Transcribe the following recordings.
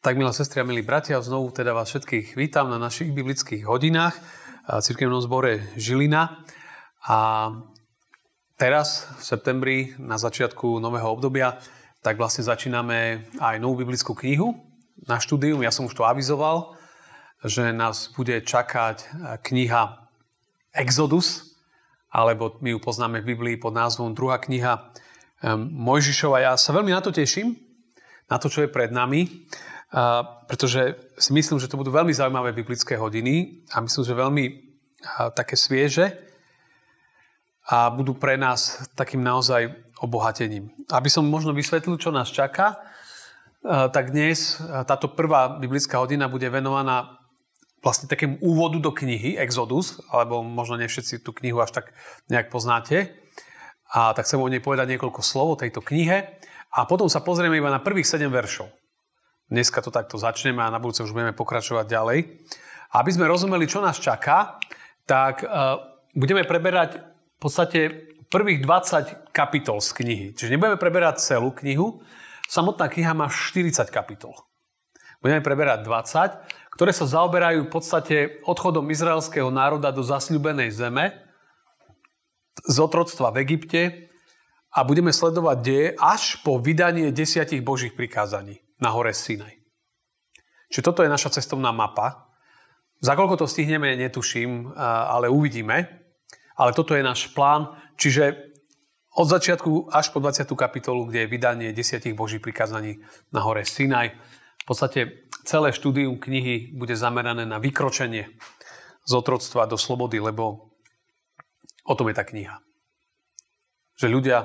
Tak, milé sestry a milí bratia, znovu teda vás všetkých vítam na našich biblických hodinách v cirkevnom zbore Žilina. A teraz, v septembri, na začiatku nového obdobia, tak vlastne začíname aj novú biblickú knihu na štúdium. Ja som už to avizoval, že nás bude čakať kniha Exodus, alebo my ju poznáme v Biblii pod názvom druhá kniha Mojžišova. Ja sa veľmi na to teším, na to, čo je pred nami pretože si myslím, že to budú veľmi zaujímavé biblické hodiny a myslím, že veľmi také svieže a budú pre nás takým naozaj obohatením. Aby som možno vysvetlil, čo nás čaká, tak dnes táto prvá biblická hodina bude venovaná vlastne takému úvodu do knihy Exodus, alebo možno nie všetci tú knihu až tak nejak poznáte. A tak chcem o nej povedať niekoľko slov o tejto knihe a potom sa pozrieme iba na prvých 7 veršov. Dneska to takto začneme a na budúce už budeme pokračovať ďalej. Aby sme rozumeli, čo nás čaká, tak uh, budeme preberať v podstate prvých 20 kapitol z knihy. Čiže nebudeme preberať celú knihu. Samotná kniha má 40 kapitol. Budeme preberať 20, ktoré sa zaoberajú v podstate odchodom izraelského národa do zasľubenej zeme, z otroctva v Egypte a budeme sledovať deje až po vydanie desiatich božích prikázaní na hore Sinaj. Čiže toto je naša cestovná mapa. Za koľko to stihneme, netuším, ale uvidíme. Ale toto je náš plán. Čiže od začiatku až po 20. kapitolu, kde je vydanie desiatich božích prikázaní na hore Sinaj. V podstate celé štúdium knihy bude zamerané na vykročenie z otroctva do slobody, lebo o tom je tá kniha. Že ľudia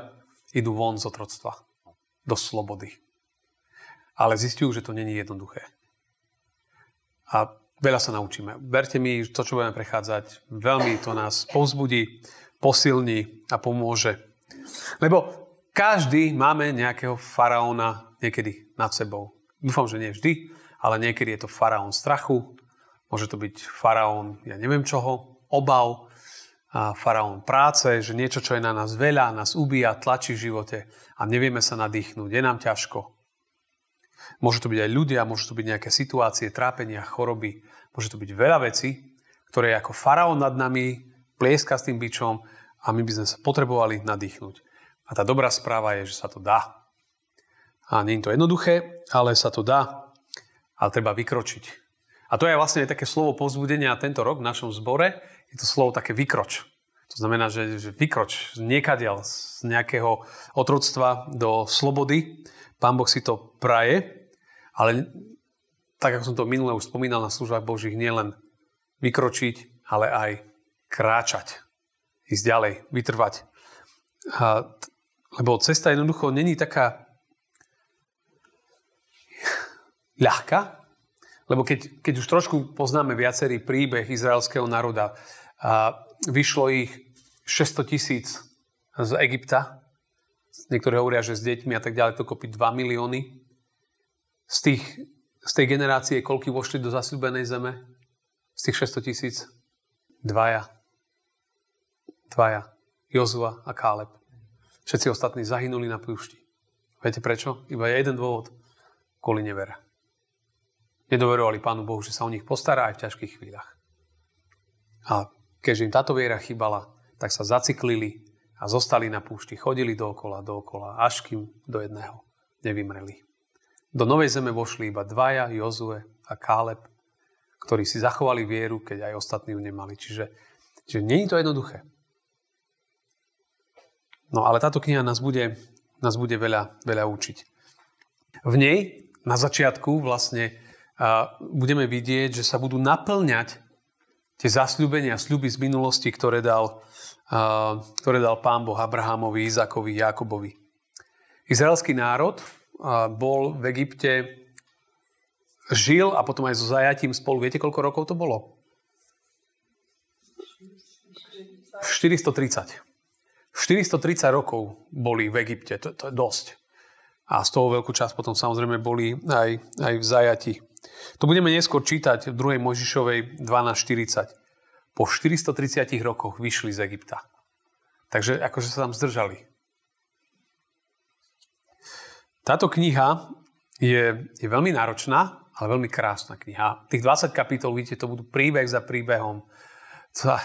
idú von z otroctva do slobody ale zistujú, že to není jednoduché. A veľa sa naučíme. Verte mi, to, čo budeme prechádzať, veľmi to nás povzbudí, posilní a pomôže. Lebo každý máme nejakého faraóna niekedy nad sebou. Dúfam, že nie vždy, ale niekedy je to faraón strachu, môže to byť faraón, ja neviem čoho, obav, a faraón práce, že niečo, čo je na nás veľa, nás ubíja, tlačí v živote a nevieme sa nadýchnúť, je nám ťažko. Môžu to byť aj ľudia, môžu to byť nejaké situácie, trápenia, choroby. Môže to byť veľa vecí, ktoré je ako faraón nad nami, plieska s tým bičom a my by sme sa potrebovali nadýchnuť. A tá dobrá správa je, že sa to dá. A nie je to jednoduché, ale sa to dá. Ale treba vykročiť. A to je vlastne také slovo povzbudenia tento rok v našom zbore. Je to slovo také vykroč. To znamená, že, že vykroč niekadiaľ, z nejakého otroctva do slobody. Pán Boh si to praje ale tak, ako som to minule už spomínal na službách Božích, nielen vykročiť, ale aj kráčať. Ísť ďalej, vytrvať. A, lebo cesta jednoducho není taká ľahká, lebo keď, keď už trošku poznáme viacerý príbeh izraelského národa, a vyšlo ich 600 tisíc z Egypta, niektorí hovoria, že s deťmi a tak ďalej, to kopí 2 milióny z, tých, z tej generácie, koľky vošli do zasľúbenej zeme? Z tých 600 tisíc? Dvaja. Dvaja. Jozua a Káleb. Všetci ostatní zahynuli na púšti. Viete prečo? Iba je jeden dôvod. Kvôli nevera. Nedoverovali Pánu Bohu, že sa o nich postará aj v ťažkých chvíľach. A keďže im táto viera chýbala, tak sa zaciklili a zostali na púšti, chodili dookola, dookola, až kým do jedného nevymreli. Do Novej zeme vošli iba dvaja, Jozue a Káleb, ktorí si zachovali vieru, keď aj ostatní ju nemali. Čiže, čiže nie je to jednoduché. No ale táto kniha nás bude, nás bude veľa, veľa učiť. V nej na začiatku vlastne budeme vidieť, že sa budú naplňať tie zasľúbenia, sľuby z minulosti, ktoré dal, a, ktoré dal pán Boh Abrahamovi, Izakovi, Jakobovi. Izraelský národ bol v Egypte, žil a potom aj so zajatím spolu. Viete, koľko rokov to bolo? 430. 430 rokov boli v Egypte, to, to je dosť. A z toho veľkú časť potom samozrejme boli aj, aj v zajati. To budeme neskôr čítať v 2. Mojžišovej 12.40. Po 430 rokoch vyšli z Egypta. Takže akože sa tam zdržali. Táto kniha je, je veľmi náročná ale veľmi krásna kniha. Tých 20 kapitol, vidíte, to budú príbeh za príbehom. To,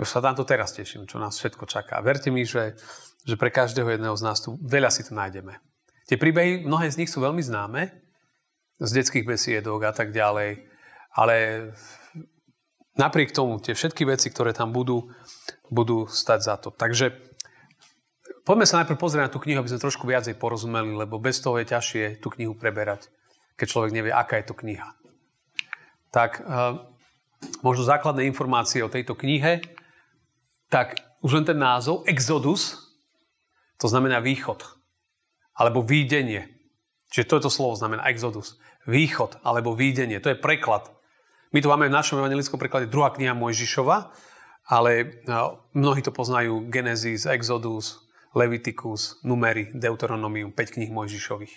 už sa tam to teraz teším, čo nás všetko čaká. Verte mi, že, že pre každého jedného z nás tu veľa si to nájdeme. Tie príbehy, mnohé z nich sú veľmi známe, z detských besiedok a tak ďalej, ale napriek tomu tie všetky veci, ktoré tam budú, budú stať za to. Takže poďme sa najprv pozrieť na tú knihu, aby sme trošku viacej porozumeli, lebo bez toho je ťažšie tú knihu preberať keď človek nevie, aká je to kniha. Tak uh, možno základné informácie o tejto knihe, tak už len ten názov, Exodus, to znamená východ. Alebo výdenie. Čiže to je to slovo znamená Exodus. Východ alebo výdenie. To je preklad. My tu máme v našom evangelickom preklade druhá kniha Mojžišova, ale mnohí to poznajú Genesis, Exodus, Leviticus, Numery, Deuteronomium, 5 kníh Mojžišových.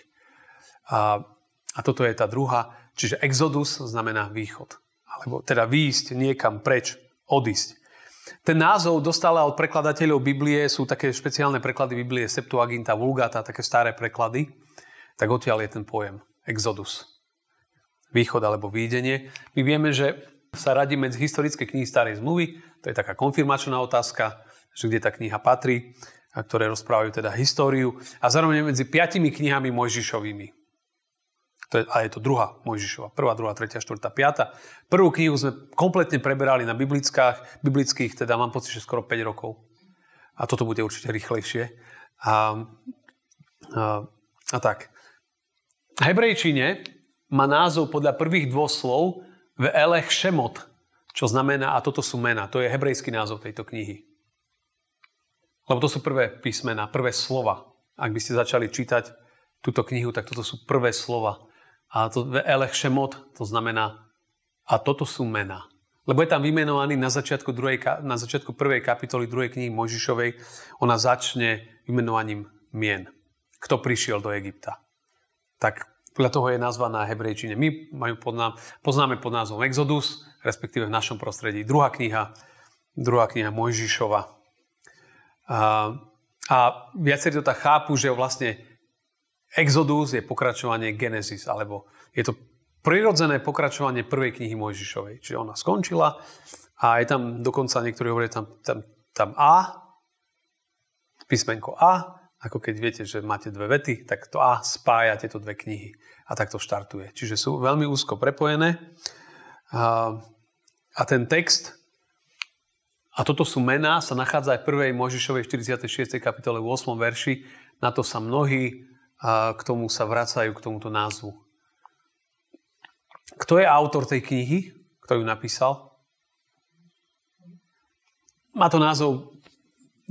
A a toto je tá druhá, čiže exodus znamená východ. Alebo teda výjsť niekam preč, odísť. Ten názov dostala od prekladateľov Biblie, sú také špeciálne preklady Biblie, Septuaginta, Vulgata, také staré preklady. Tak odtiaľ je ten pojem exodus. Východ alebo výdenie. My vieme, že sa radí medzi historické knihy starej zmluvy, to je taká konfirmačná otázka, že kde tá kniha patrí, a ktoré rozprávajú teda históriu, a zároveň medzi piatimi knihami Mojžišovými. A je to druhá Mojžišova. Prvá, druhá, tretia, štvrtá, piata. Prvú knihu sme kompletne preberali na biblickách, biblických, teda mám pocit, že skoro 5 rokov. A toto bude určite rýchlejšie. A, a, a tak. V hebrejčine má názov podľa prvých dvoch slov v Elech Shemot, čo znamená, a toto sú mena. To je hebrejský názov tejto knihy. Lebo to sú prvé písmena, prvé slova. Ak by ste začali čítať túto knihu, tak toto sú prvé slova a to Elech Shemot, to znamená, a toto sú mena. Lebo je tam vymenovaný na začiatku, druhej, na začiatku prvej kapitoly druhej knihy Mojžišovej. Ona začne vymenovaním mien. Kto prišiel do Egypta. Tak podľa toho je nazvaná hebrejčine. My majú pod nám, poznáme pod názvom Exodus, respektíve v našom prostredí druhá kniha, druhá kniha Mojžišova. A, a viacerí to tak chápu, že vlastne Exodus je pokračovanie Genesis, alebo je to prirodzené pokračovanie prvej knihy Mojžišovej. Čiže ona skončila a je tam dokonca niektorí hovoria tam, tam, tam A, písmenko A, ako keď viete, že máte dve vety, tak to A spája tieto dve knihy a tak to štartuje. Čiže sú veľmi úzko prepojené. A, a ten text, a toto sú mená, sa nachádza aj v 1. Mojžišovej 46. kapitole v 8. verši. Na to sa mnohí k tomu sa vracajú, k tomuto názvu. Kto je autor tej knihy? Kto ju napísal? Má to názov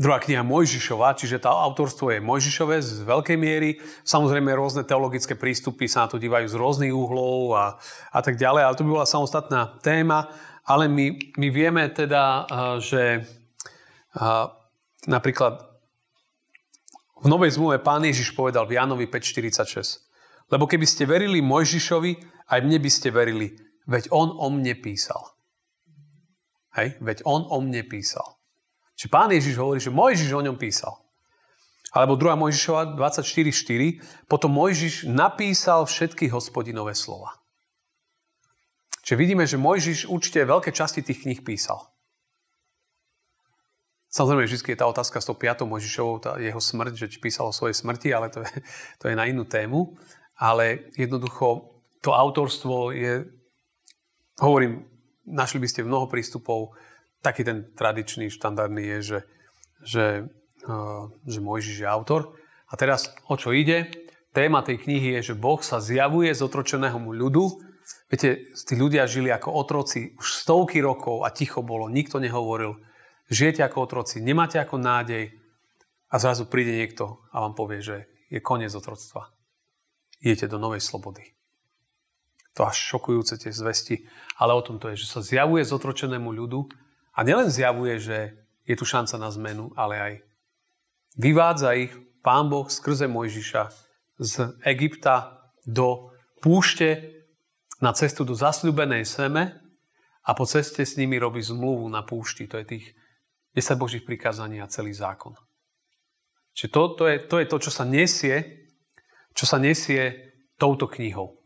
druhá kniha Mojžišova, čiže tá autorstvo je Mojžišové z veľkej miery. Samozrejme rôzne teologické prístupy sa na to dívajú z rôznych uhlov a, a tak ďalej, ale to by bola samostatná téma. Ale my, my vieme teda, že napríklad v Novej zmluve pán Ježiš povedal v Jánovi 5.46. Lebo keby ste verili Mojžišovi, aj mne by ste verili, veď on o mne písal. Hej, veď on o mne písal. Čiže pán Ježiš hovorí, že Mojžiš o ňom písal. Alebo 2. Mojžišova 24.4. Potom Mojžiš napísal všetky hospodinové slova. Čiže vidíme, že Mojžiš určite veľké časti tých kníh písal. Samozrejme, vždy je tá otázka s tou piatou Možišovou, tá jeho smrť, že či písal o svojej smrti, ale to je, to je na inú tému. Ale jednoducho to autorstvo je, hovorím, našli by ste mnoho prístupov, taký ten tradičný, štandardný je, že, že, uh, že Mojžiš je autor. A teraz o čo ide? Téma tej knihy je, že Boh sa zjavuje z otročeného mu ľudu. Viete, tí ľudia žili ako otroci už stovky rokov a ticho bolo, nikto nehovoril žijete ako otroci, nemáte ako nádej a zrazu príde niekto a vám povie, že je koniec otroctva. Idete do novej slobody. To až šokujúce tie zvesti, ale o tom to je, že sa zjavuje zotročenému ľudu a nielen zjavuje, že je tu šanca na zmenu, ale aj vyvádza ich Pán Boh skrze Mojžiša z Egypta do púšte na cestu do zasľubenej seme a po ceste s nimi robí zmluvu na púšti. To je tých 10 Božích prikázaní a celý zákon. Čiže to, to, je, to je to, čo sa nesie, čo sa nesie touto knihou.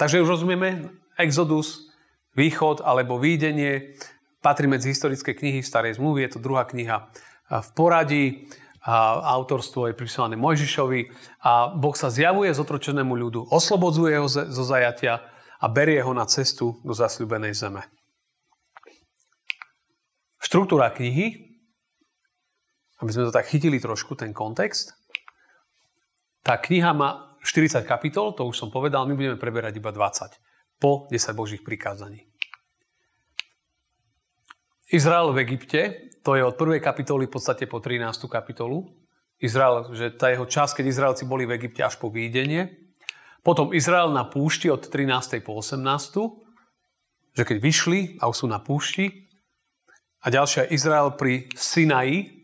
Takže už rozumieme, Exodus, východ alebo výdenie, patrí medzi historické knihy starej zmluvy, je to druhá kniha v poradí, a autorstvo je pripisované Mojžišovi a Boh sa zjavuje zotročenému ľudu, oslobodzuje ho zo zajatia a berie ho na cestu do zasľubenej zeme. Štruktúra knihy, aby sme to tak chytili trošku, ten kontext. Tá kniha má 40 kapitol, to už som povedal, my budeme preberať iba 20 po 10 Božích prikázaní. Izrael v Egypte, to je od prvej kapitoly v podstate po 13. kapitolu. Izrael, že tá jeho čas, keď Izraelci boli v Egypte až po výjdenie. Potom Izrael na púšti od 13. po 18. Že keď vyšli a už sú na púšti, a ďalšia Izrael pri Sinaji,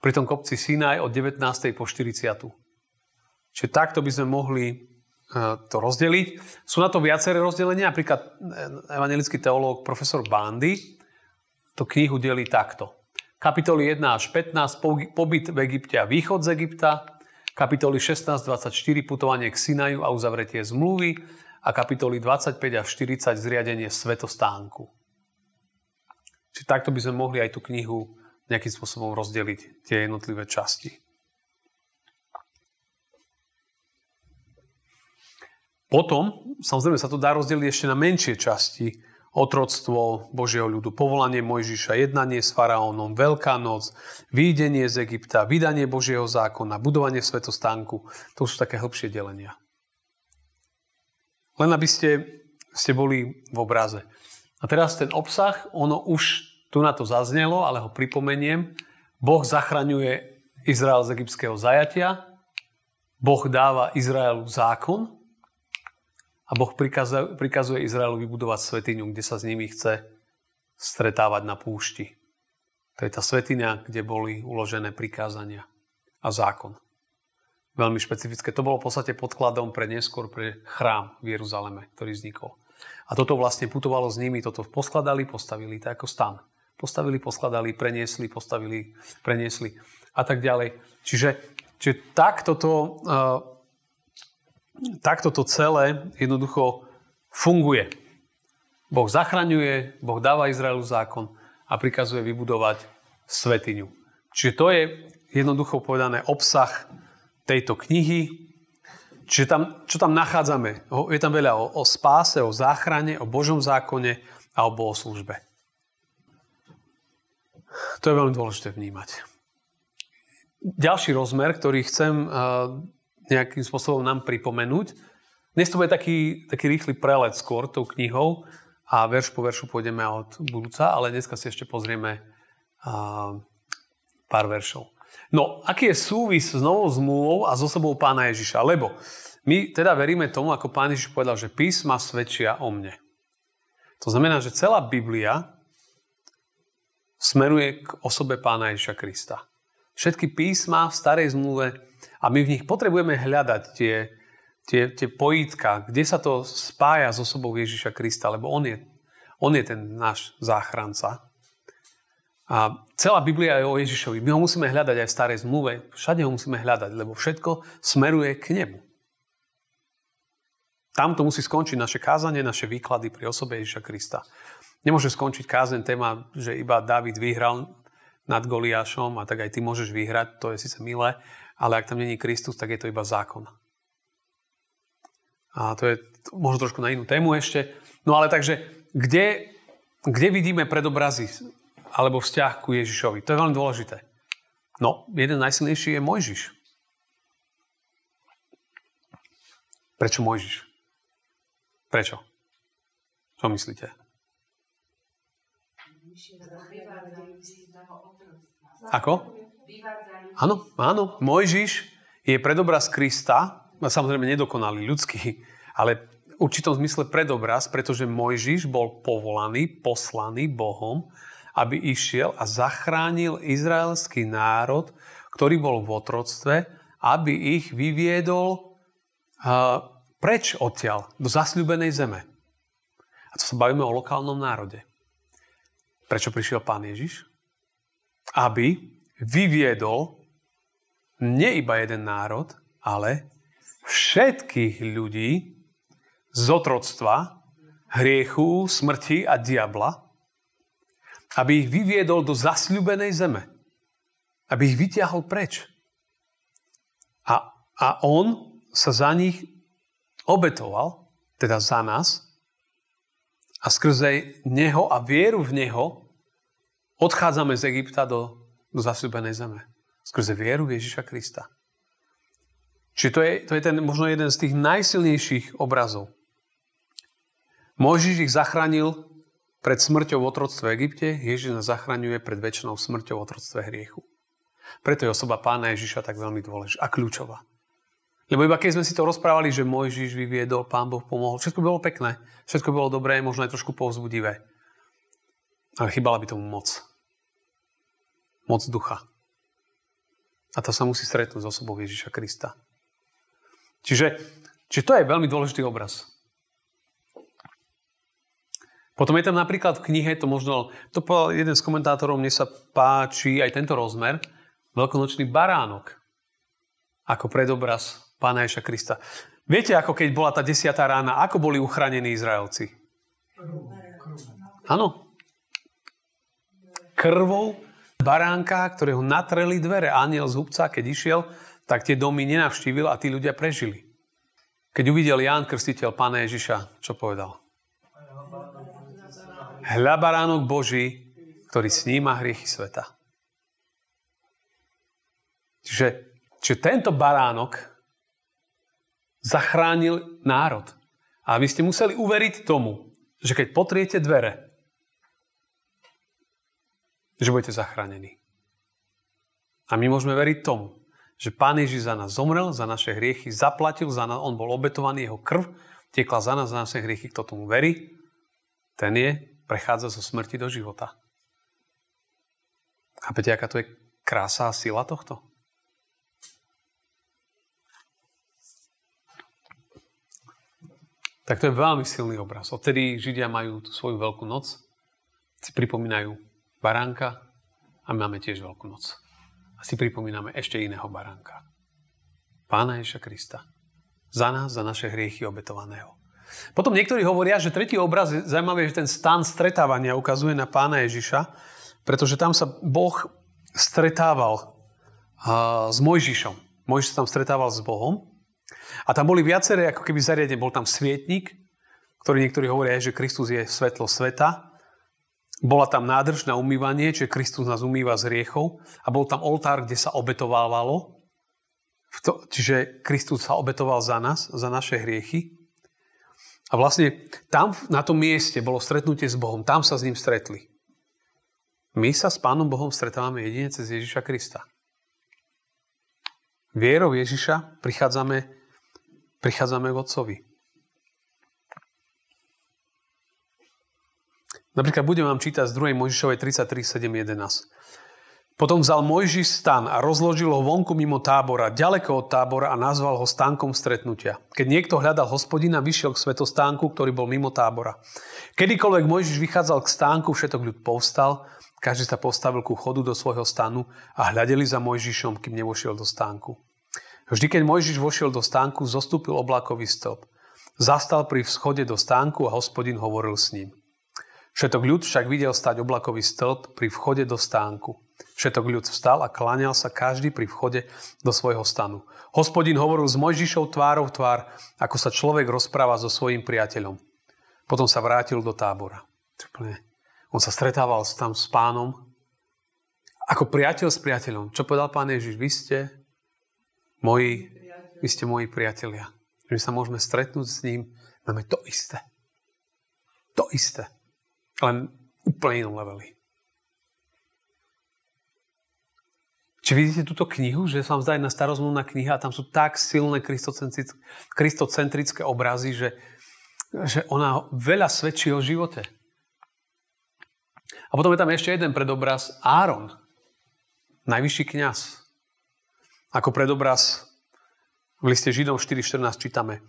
pri tom kopci Sinaj od 19. po 40. Čiže takto by sme mohli e, to rozdeliť. Sú na to viaceré rozdelenia, napríklad e, evangelický teológ profesor Bandy to knihu delí takto. Kapitoly 1 až 15, pobyt v Egypte a východ z Egypta, kapitoly 16-24, putovanie k Sinaju a uzavretie zmluvy a kapitoly 25 až 40, zriadenie svetostánku. Čiže takto by sme mohli aj tú knihu nejakým spôsobom rozdeliť, tie jednotlivé časti. Potom, samozrejme, sa to dá rozdeliť ešte na menšie časti, otroctvo Božieho ľudu, povolanie Mojžiša, jednanie s faraónom, Veľká noc, výjdenie z Egypta, vydanie Božieho zákona, budovanie svetostánku. To sú také hĺbšie delenia. Len aby ste, ste boli v obraze. A teraz ten obsah, ono už tu na to zaznelo, ale ho pripomeniem. Boh zachraňuje Izrael z egyptského zajatia, Boh dáva Izraelu zákon a Boh prikazuje, Izraelu vybudovať svetiňu, kde sa s nimi chce stretávať na púšti. To je tá svetiňa, kde boli uložené prikázania a zákon. Veľmi špecifické. To bolo v podstate podkladom pre neskôr pre chrám v Jeruzaleme, ktorý vznikol. A toto vlastne putovalo s nimi, toto poskladali, postavili, tak ako stan postavili, poskladali, preniesli, postavili, preniesli a tak ďalej. Čiže, čiže takto, to, uh, takto to celé jednoducho funguje. Boh zachraňuje, Boh dáva Izraelu zákon a prikazuje vybudovať svetiňu. Čiže to je jednoducho povedané obsah tejto knihy. Čiže tam, čo tam nachádzame? Je tam veľa o, o spáse, o záchrane, o Božom zákone a o bohoslužbe. To je veľmi dôležité vnímať. Ďalší rozmer, ktorý chcem nejakým spôsobom nám pripomenúť, dnes to bude taký, taký rýchly prelet skôr tou knihou a verš po veršu pôjdeme od budúca, ale dneska si ešte pozrieme pár veršov. No, aký je súvis s novou zmluvou a s osobou pána Ježiša? Lebo my teda veríme tomu, ako pán Ježiš povedal, že písma svedčia o mne. To znamená, že celá Biblia smeruje k osobe pána Ježiša Krista. Všetky písma v starej zmluve a my v nich potrebujeme hľadať tie, tie, tie pojítka, kde sa to spája s osobou Ježiša Krista, lebo on je, on je ten náš záchranca. A celá Biblia je o Ježišovi. My ho musíme hľadať aj v starej zmluve. Všade ho musíme hľadať, lebo všetko smeruje k nemu. Tam to musí skončiť naše kázanie, naše výklady pri osobe Ježiša Krista. Nemôže skončiť kázen téma, že iba David vyhral nad Goliášom a tak aj ty môžeš vyhrať, to je síce milé, ale ak tam není Kristus, tak je to iba zákon. A to je možno trošku na inú tému ešte. No ale takže, kde, kde vidíme predobrazy alebo vzťah ku Ježišovi? To je veľmi dôležité. No, jeden najsilnejší je Mojžiš. Prečo Mojžiš? Prečo? Čo myslíte? Ako? Áno, áno. Mojžiš je predobraz Krista, samozrejme nedokonalý, ľudský, ale v určitom zmysle predobraz, pretože Mojžiš bol povolaný, poslaný Bohom, aby išiel a zachránil izraelský národ, ktorý bol v otroctve, aby ich vyviedol preč odtiaľ, do zasľúbenej zeme. A to sa bavíme o lokálnom národe. Prečo prišiel pán Ježiš? Aby vyviedol nie iba jeden národ, ale všetkých ľudí z otroctva, hriechu, smrti a diabla, aby ich vyviedol do zasľubenej zeme. Aby ich vytiahol preč. A, a on sa za nich obetoval, teda za nás, a skrze neho a vieru v neho odchádzame z Egypta do, do zasľubenej zeme. Skrze vieru v Ježiša Krista. Čiže to je, to je ten možno jeden z tých najsilnejších obrazov. Mojžiš ich zachránil pred smrťou v otroctve Egypte, Ježiš nás zachraňuje pred väčšnou smrťou v otroctve hriechu. Preto je osoba pána Ježiša tak veľmi dôležitá a kľúčová. Lebo iba keď sme si to rozprávali, že Mojžiš vyviedol, pán Boh pomohol, všetko bolo pekné, všetko bolo dobré, možno aj trošku povzbudivé. Ale chýbala by tomu moc. Moc ducha. A to sa musí stretnúť s osobou Ježiša Krista. Čiže, čiže to je veľmi dôležitý obraz. Potom je tam napríklad v knihe, to možno, to povedal jeden z komentátorov, mne sa páči aj tento rozmer, veľkonočný baránok ako predobraz Pána Ježa Krista. Viete, ako keď bola tá desiatá rána, ako boli uchránení Izraelci? Áno. Krvou baránka, ktorého natreli dvere. Aniel z hubca, keď išiel, tak tie domy nenavštívil a tí ľudia prežili. Keď uvidel Ján Krstiteľ Pána Ježiša, čo povedal? Hľa baránok Boží, ktorý sníma hriechy sveta. Čiže, čiže tento baránok zachránil národ. A vy ste museli uveriť tomu, že keď potriete dvere, že budete zachránení. A my môžeme veriť tomu, že Pán Ježiš za nás zomrel, za naše hriechy, zaplatil za nás, on bol obetovaný, jeho krv tiekla za nás, za naše hriechy, kto tomu verí, ten je, prechádza zo smrti do života. Chápete, aká to je krása a sila tohto? Tak to je veľmi silný obraz. Odtedy Židia majú tú svoju veľkú noc, si pripomínajú baránka a máme tiež veľkú noc a si pripomíname ešte iného baránka. Pána Ježa Krista. Za nás, za naše hriechy obetovaného. Potom niektorí hovoria, že tretí obraz je zaujímavý, že ten stan stretávania ukazuje na pána Ježiša, pretože tam sa Boh stretával s Mojžišom. Mojžiš sa tam stretával s Bohom. A tam boli viaceré, ako keby zariadenie. Bol tam svietnik, ktorý niektorí hovoria, že Kristus je svetlo sveta. Bola tam nádrž na umývanie, čiže Kristus nás umýva z riechov a bol tam oltár, kde sa obetovávalo. Čiže Kristus sa obetoval za nás, za naše hriechy. A vlastne tam na tom mieste bolo stretnutie s Bohom. Tam sa s ním stretli. My sa s Pánom Bohom stretávame jedine cez Ježiša Krista. Vierou Ježiša prichádzame, prichádzame k Otcovi. Napríklad budem vám čítať z 2. Mojžišovej 33, 7, 11. Potom vzal Mojžiš stan a rozložil ho vonku mimo tábora, ďaleko od tábora a nazval ho stánkom stretnutia. Keď niekto hľadal hospodina, vyšiel k svetostánku, ktorý bol mimo tábora. Kedykoľvek Mojžiš vychádzal k stánku, všetok ľud povstal, každý sa postavil ku chodu do svojho stanu a hľadeli za Mojžišom, kým nevošiel do stánku. Vždy, keď Mojžiš vošiel do stánku, zostúpil oblakový stĺp. Zastal pri vschode do stánku a hospodin hovoril s ním. Všetok ľud však videl stať oblakový stĺp pri vchode do stánku. Všetok ľud vstal a kláňal sa každý pri vchode do svojho stanu. Hospodin hovoril s Mojžišou tvárou tvár, ako sa človek rozpráva so svojím priateľom. Potom sa vrátil do tábora. On sa stretával tam s pánom ako priateľ s priateľom. Čo povedal pán Ježiš? Vy ste moji, vy ste moji priatelia. My sa môžeme stretnúť s ním. Máme to isté. To isté. Len úplne inom leveli. Či vidíte túto knihu, že sa vám zdá jedna starozmluvná kniha a tam sú tak silné kristocentrické obrazy, že, že ona veľa svedčí o živote. A potom je tam ešte jeden predobraz Áron, najvyšší kňaz. Ako predobraz v liste Židom 4.14 čítame.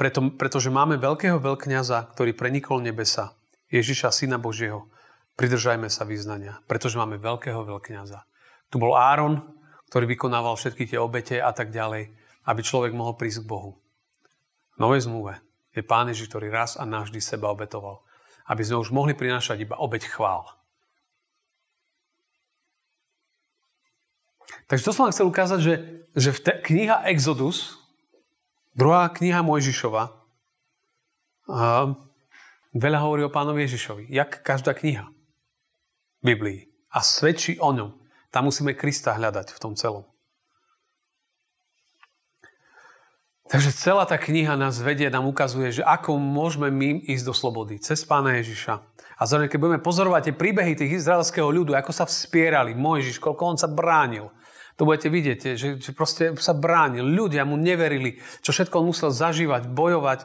Preto, pretože máme veľkého veľkňaza, ktorý prenikol nebesa, Ježiša, Syna Božieho, pridržajme sa vyznania, pretože máme veľkého veľkňaza. Tu bol Áron, ktorý vykonával všetky tie obete a tak ďalej, aby človek mohol prísť k Bohu. V Novej zmluve je Pán Ježiš, ktorý raz a navždy seba obetoval. Aby sme už mohli prinášať iba obeď chvál. Takže to som vám chcel ukázať, že, že v te, kniha Exodus, druhá kniha Mojžišova, a veľa hovorí o pánovi Ježišovi, jak každá kniha v Biblii. A svedčí o ňom. Tam musíme Krista hľadať v tom celom. Takže celá tá kniha nás vedie, nám ukazuje, že ako môžeme my ísť do slobody cez Pána Ježiša. A zároveň, keď budeme pozorovať tie príbehy tých izraelského ľudu, ako sa vspierali, Mojžiš, koľko on sa bránil, to budete vidieť, že, že proste sa bránil. Ľudia mu neverili, čo všetko on musel zažívať, bojovať.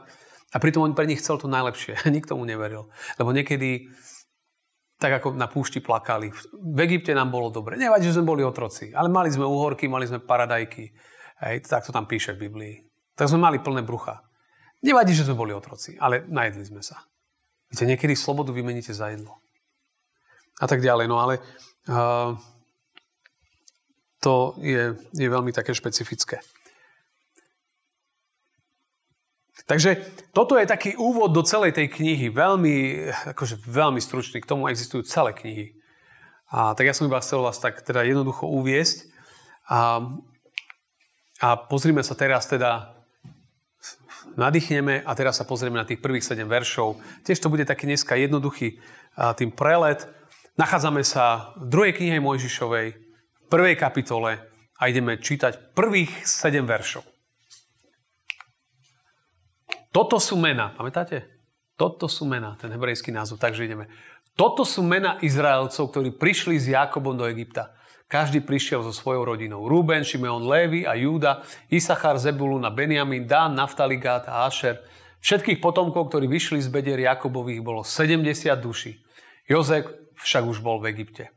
A pritom on pre nich chcel to najlepšie. Nikto mu neveril. Lebo niekedy, tak ako na púšti plakali, v Egypte nám bolo dobre. Nevadí, že sme boli otroci, ale mali sme uhorky, mali sme paradajky. Hej, tak to tam píše v Biblii. Tak sme mali plné brucha. Nevadí, že sme boli otroci, ale najedli sme sa. Viete, niekedy slobodu vymeníte za jedlo. A tak ďalej. No ale uh, to je, je veľmi také špecifické. Takže toto je taký úvod do celej tej knihy. Veľmi, akože veľmi stručný. K tomu existujú celé knihy. A tak ja som iba chcel vás tak teda jednoducho uviesť. A, a pozrime sa teraz teda nadýchneme a teraz sa pozrieme na tých prvých 7 veršov. Tiež to bude taký dneska jednoduchý tým prelet. Nachádzame sa v druhej knihe Mojžišovej, v prvej kapitole a ideme čítať prvých 7 veršov. Toto sú mena, pamätáte? Toto sú mena, ten hebrejský názov, takže ideme. Toto sú mena Izraelcov, ktorí prišli s Jakobom do Egypta. Každý prišiel so svojou rodinou. Ruben, Šimeon, Lévy a Júda, Isachar, Zebulun a Benjamin, Dan, Naftali, a Asher. Všetkých potomkov, ktorí vyšli z bedier Jakobových, bolo 70 duší. Jozef však už bol v Egypte.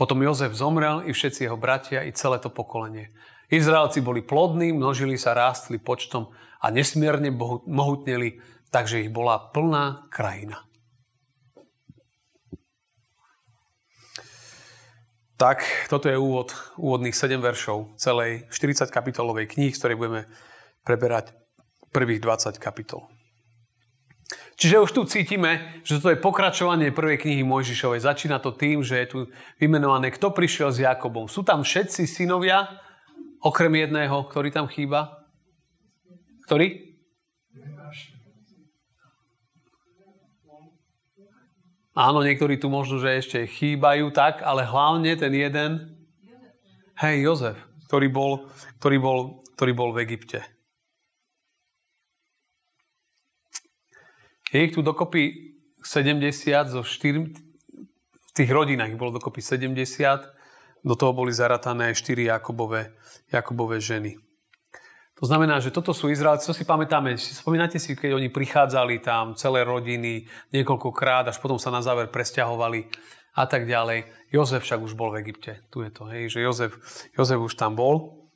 Potom Jozef zomrel i všetci jeho bratia i celé to pokolenie. Izraelci boli plodní, množili sa, rástli počtom a nesmierne mohutneli, takže ich bola plná krajina. Tak, toto je úvod, úvodných 7 veršov celej 40 kapitolovej knihy, z ktorej budeme preberať prvých 20 kapitol. Čiže už tu cítime, že toto je pokračovanie prvej knihy Mojžišovej. Začína to tým, že je tu vymenované, kto prišiel s Jakobom. Sú tam všetci synovia, okrem jedného, ktorý tam chýba? Ktorý? Áno, niektorí tu možno, že ešte chýbajú tak, ale hlavne ten jeden, hej, Jozef, ktorý bol, ktorý bol, ktorý bol v Egypte. Je ich tu dokopy 70 zo 4, v tých rodinách ich bolo dokopy 70, do toho boli zaratané 4 Jakobové, Jakobové ženy. To znamená, že toto sú Izraelci, to si pamätáme, spomínate si, keď oni prichádzali tam, celé rodiny, niekoľkokrát, až potom sa na záver presťahovali a tak ďalej. Jozef však už bol v Egypte. Tu je to, hej, že Jozef, Jozef už tam bol.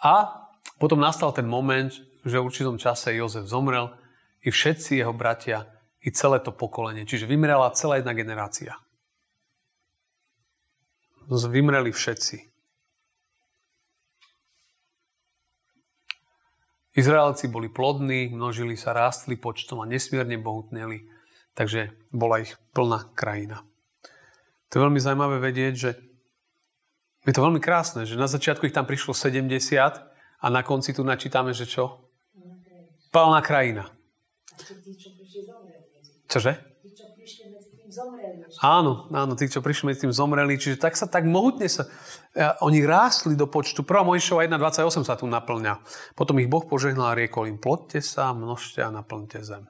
A potom nastal ten moment, že v určitom čase Jozef zomrel i všetci jeho bratia, i celé to pokolenie. Čiže vymrela celá jedna generácia. Vymreli všetci. Izraelci boli plodní, množili sa, rástli počtom a nesmierne bohutneli, takže bola ich plná krajina. To je veľmi zaujímavé vedieť, že je to veľmi krásne, že na začiatku ich tam prišlo 70 a na konci tu načítame, že čo? Plná krajina. Čože? Áno, áno, tí, čo prišli medzi tým zomreli. Čiže tak sa tak mohutne sa... Ja, oni rástli do počtu. Prvá Mojžišova 1.28 sa tu naplňa. Potom ich Boh požehnal a riekol im, plodte sa, množte a naplňte zem.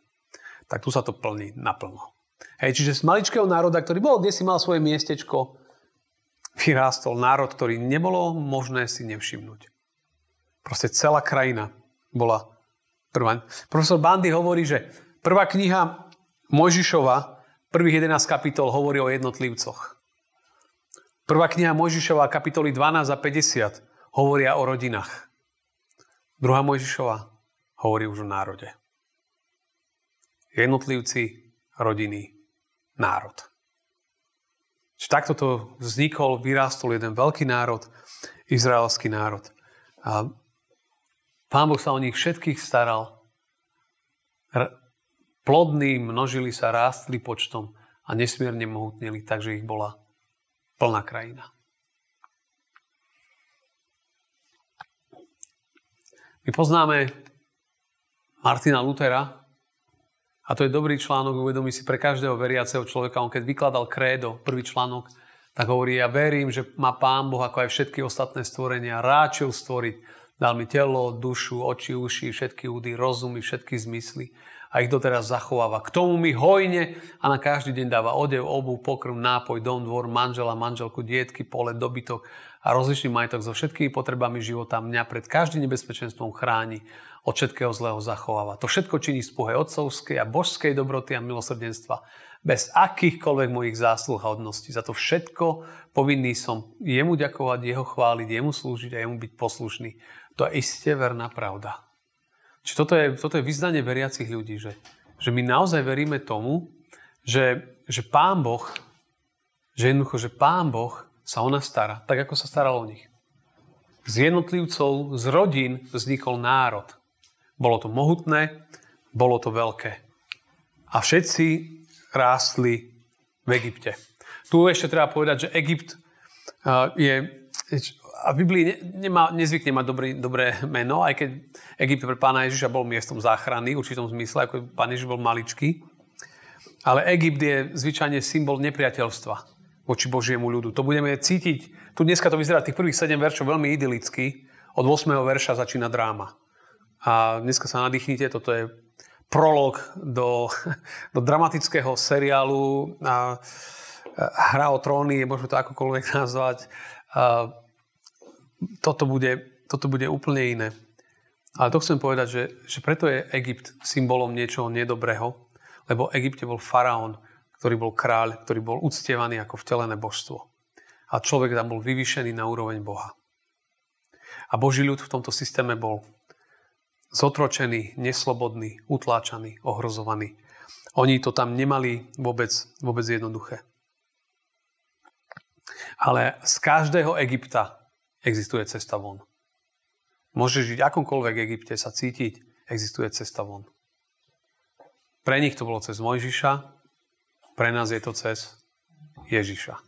Tak tu sa to plní naplno. Hej, čiže z maličkého národa, ktorý bol, kde si mal svoje miestečko, vyrástol národ, ktorý nebolo možné si nevšimnúť. Proste celá krajina bola prvá. Profesor Bandy hovorí, že prvá kniha Mojžišova Prvých 11 kapitol hovorí o jednotlivcoch. Prvá kniha Mojžišova, kapitoly 12 a 50, hovoria o rodinách. Druhá Mojžišova hovorí už o národe. Jednotlivci, rodiny, národ. Čiže takto to vznikol, vyrástol jeden veľký národ, izraelský národ. A Pán Boh sa o nich všetkých staral plodní, množili sa, rástli počtom a nesmierne mohutnili, takže ich bola plná krajina. My poznáme Martina Lutera a to je dobrý článok, uvedomí si pre každého veriaceho človeka. On keď vykladal krédo, prvý článok, tak hovorí, ja verím, že má Pán Boh, ako aj všetky ostatné stvorenia, ráčil stvoriť. Dal mi telo, dušu, oči, uši, všetky údy, rozumy, všetky zmysly a ich doteraz zachováva. K tomu mi hojne a na každý deň dáva odev, obu, pokrm, nápoj, dom, dvor, manžela, manželku, dietky, pole, dobytok a rozličný majetok so všetkými potrebami života mňa pred každým nebezpečenstvom chráni, od všetkého zlého zachováva. To všetko činí z pohej otcovskej a božskej dobroty a milosrdenstva, bez akýchkoľvek mojich zásluh a hodností. Za to všetko povinný som jemu ďakovať, jeho chváliť, jemu slúžiť a jemu byť poslušný. To je isté verná pravda. Čiže toto je, toto je vyznanie veriacich ľudí, že, že my naozaj veríme tomu, že, že Pán Boh, že jednoducho, že Pán Boh sa o nás stará, tak ako sa staral o nich. Z jednotlivcov, z rodín vznikol národ. Bolo to mohutné, bolo to veľké. A všetci rástli v Egypte. Tu ešte treba povedať, že Egypt je a v Biblii ne, nemá, nezvykne mať dobrý, dobré meno, aj keď Egypt pre pána Ježiša bol miestom záchrany, v určitom zmysle, ako pán Ježiš bol maličký. Ale Egypt je zvyčajne symbol nepriateľstva voči Božiemu ľudu. To budeme cítiť. Tu dneska to vyzerá tých prvých 7 veršov veľmi idylicky. Od 8. verša začína dráma. A dneska sa nadýchnite, toto je prolog do, do dramatického seriálu a, Hra o tróny, môžeme to akokoľvek nazvať. A, toto bude, toto bude úplne iné. Ale to chcem povedať, že, že preto je Egypt symbolom niečoho nedobrého, lebo v Egypte bol faraón, ktorý bol kráľ, ktorý bol uctievaný ako vtelené božstvo. A človek tam bol vyvýšený na úroveň Boha. A Boží ľud v tomto systéme bol zotročený, neslobodný, utláčaný, ohrozovaný. Oni to tam nemali vôbec, vôbec jednoduché. Ale z každého Egypta existuje cesta von. Môže žiť akomkoľvek Egypte, sa cítiť, existuje cesta von. Pre nich to bolo cez Mojžiša, pre nás je to cez Ježiša.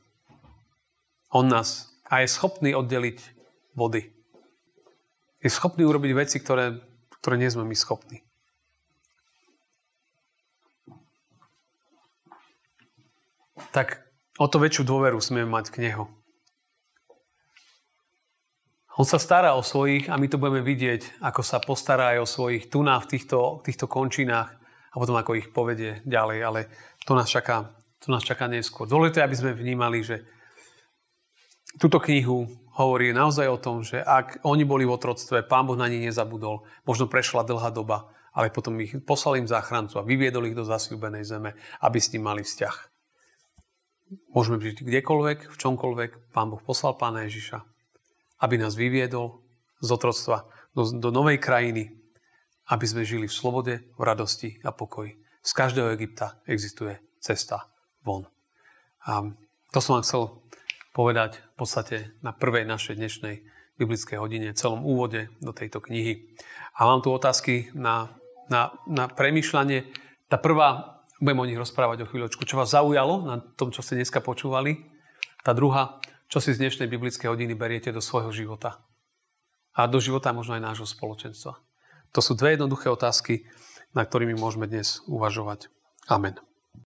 On nás a je schopný oddeliť vody. Je schopný urobiť veci, ktoré, ktoré nie sme my schopní. Tak o to väčšiu dôveru smieme mať k Neho. On sa stará o svojich a my to budeme vidieť, ako sa postará aj o svojich tu na v týchto, týchto končinách a potom ako ich povedie ďalej, ale to nás čaká, to nás čaká neskôr. Dôležité, aby sme vnímali, že túto knihu hovorí naozaj o tom, že ak oni boli v otroctve, Pán Boh na nich nezabudol, možno prešla dlhá doba, ale potom ich poslal im záchrancu a vyviedol ich do zasľúbenej zeme, aby s ním mali vzťah. Môžeme žiť kdekoľvek, v čomkoľvek. Pán Boh poslal Pána Ježiša aby nás vyviedol z otroctva do, do novej krajiny, aby sme žili v slobode, v radosti a pokoji. Z každého Egypta existuje cesta von. A to som vám chcel povedať v podstate na prvej našej dnešnej biblickej hodine, celom úvode do tejto knihy. A mám tu otázky na, na, na premyšľanie. Tá prvá, budem o nich rozprávať o chvíľočku, čo vás zaujalo na tom, čo ste dneska počúvali. Tá druhá, čo si z dnešnej biblickej hodiny beriete do svojho života? A do života možno aj nášho spoločenstva. To sú dve jednoduché otázky, na ktorými môžeme dnes uvažovať. Amen.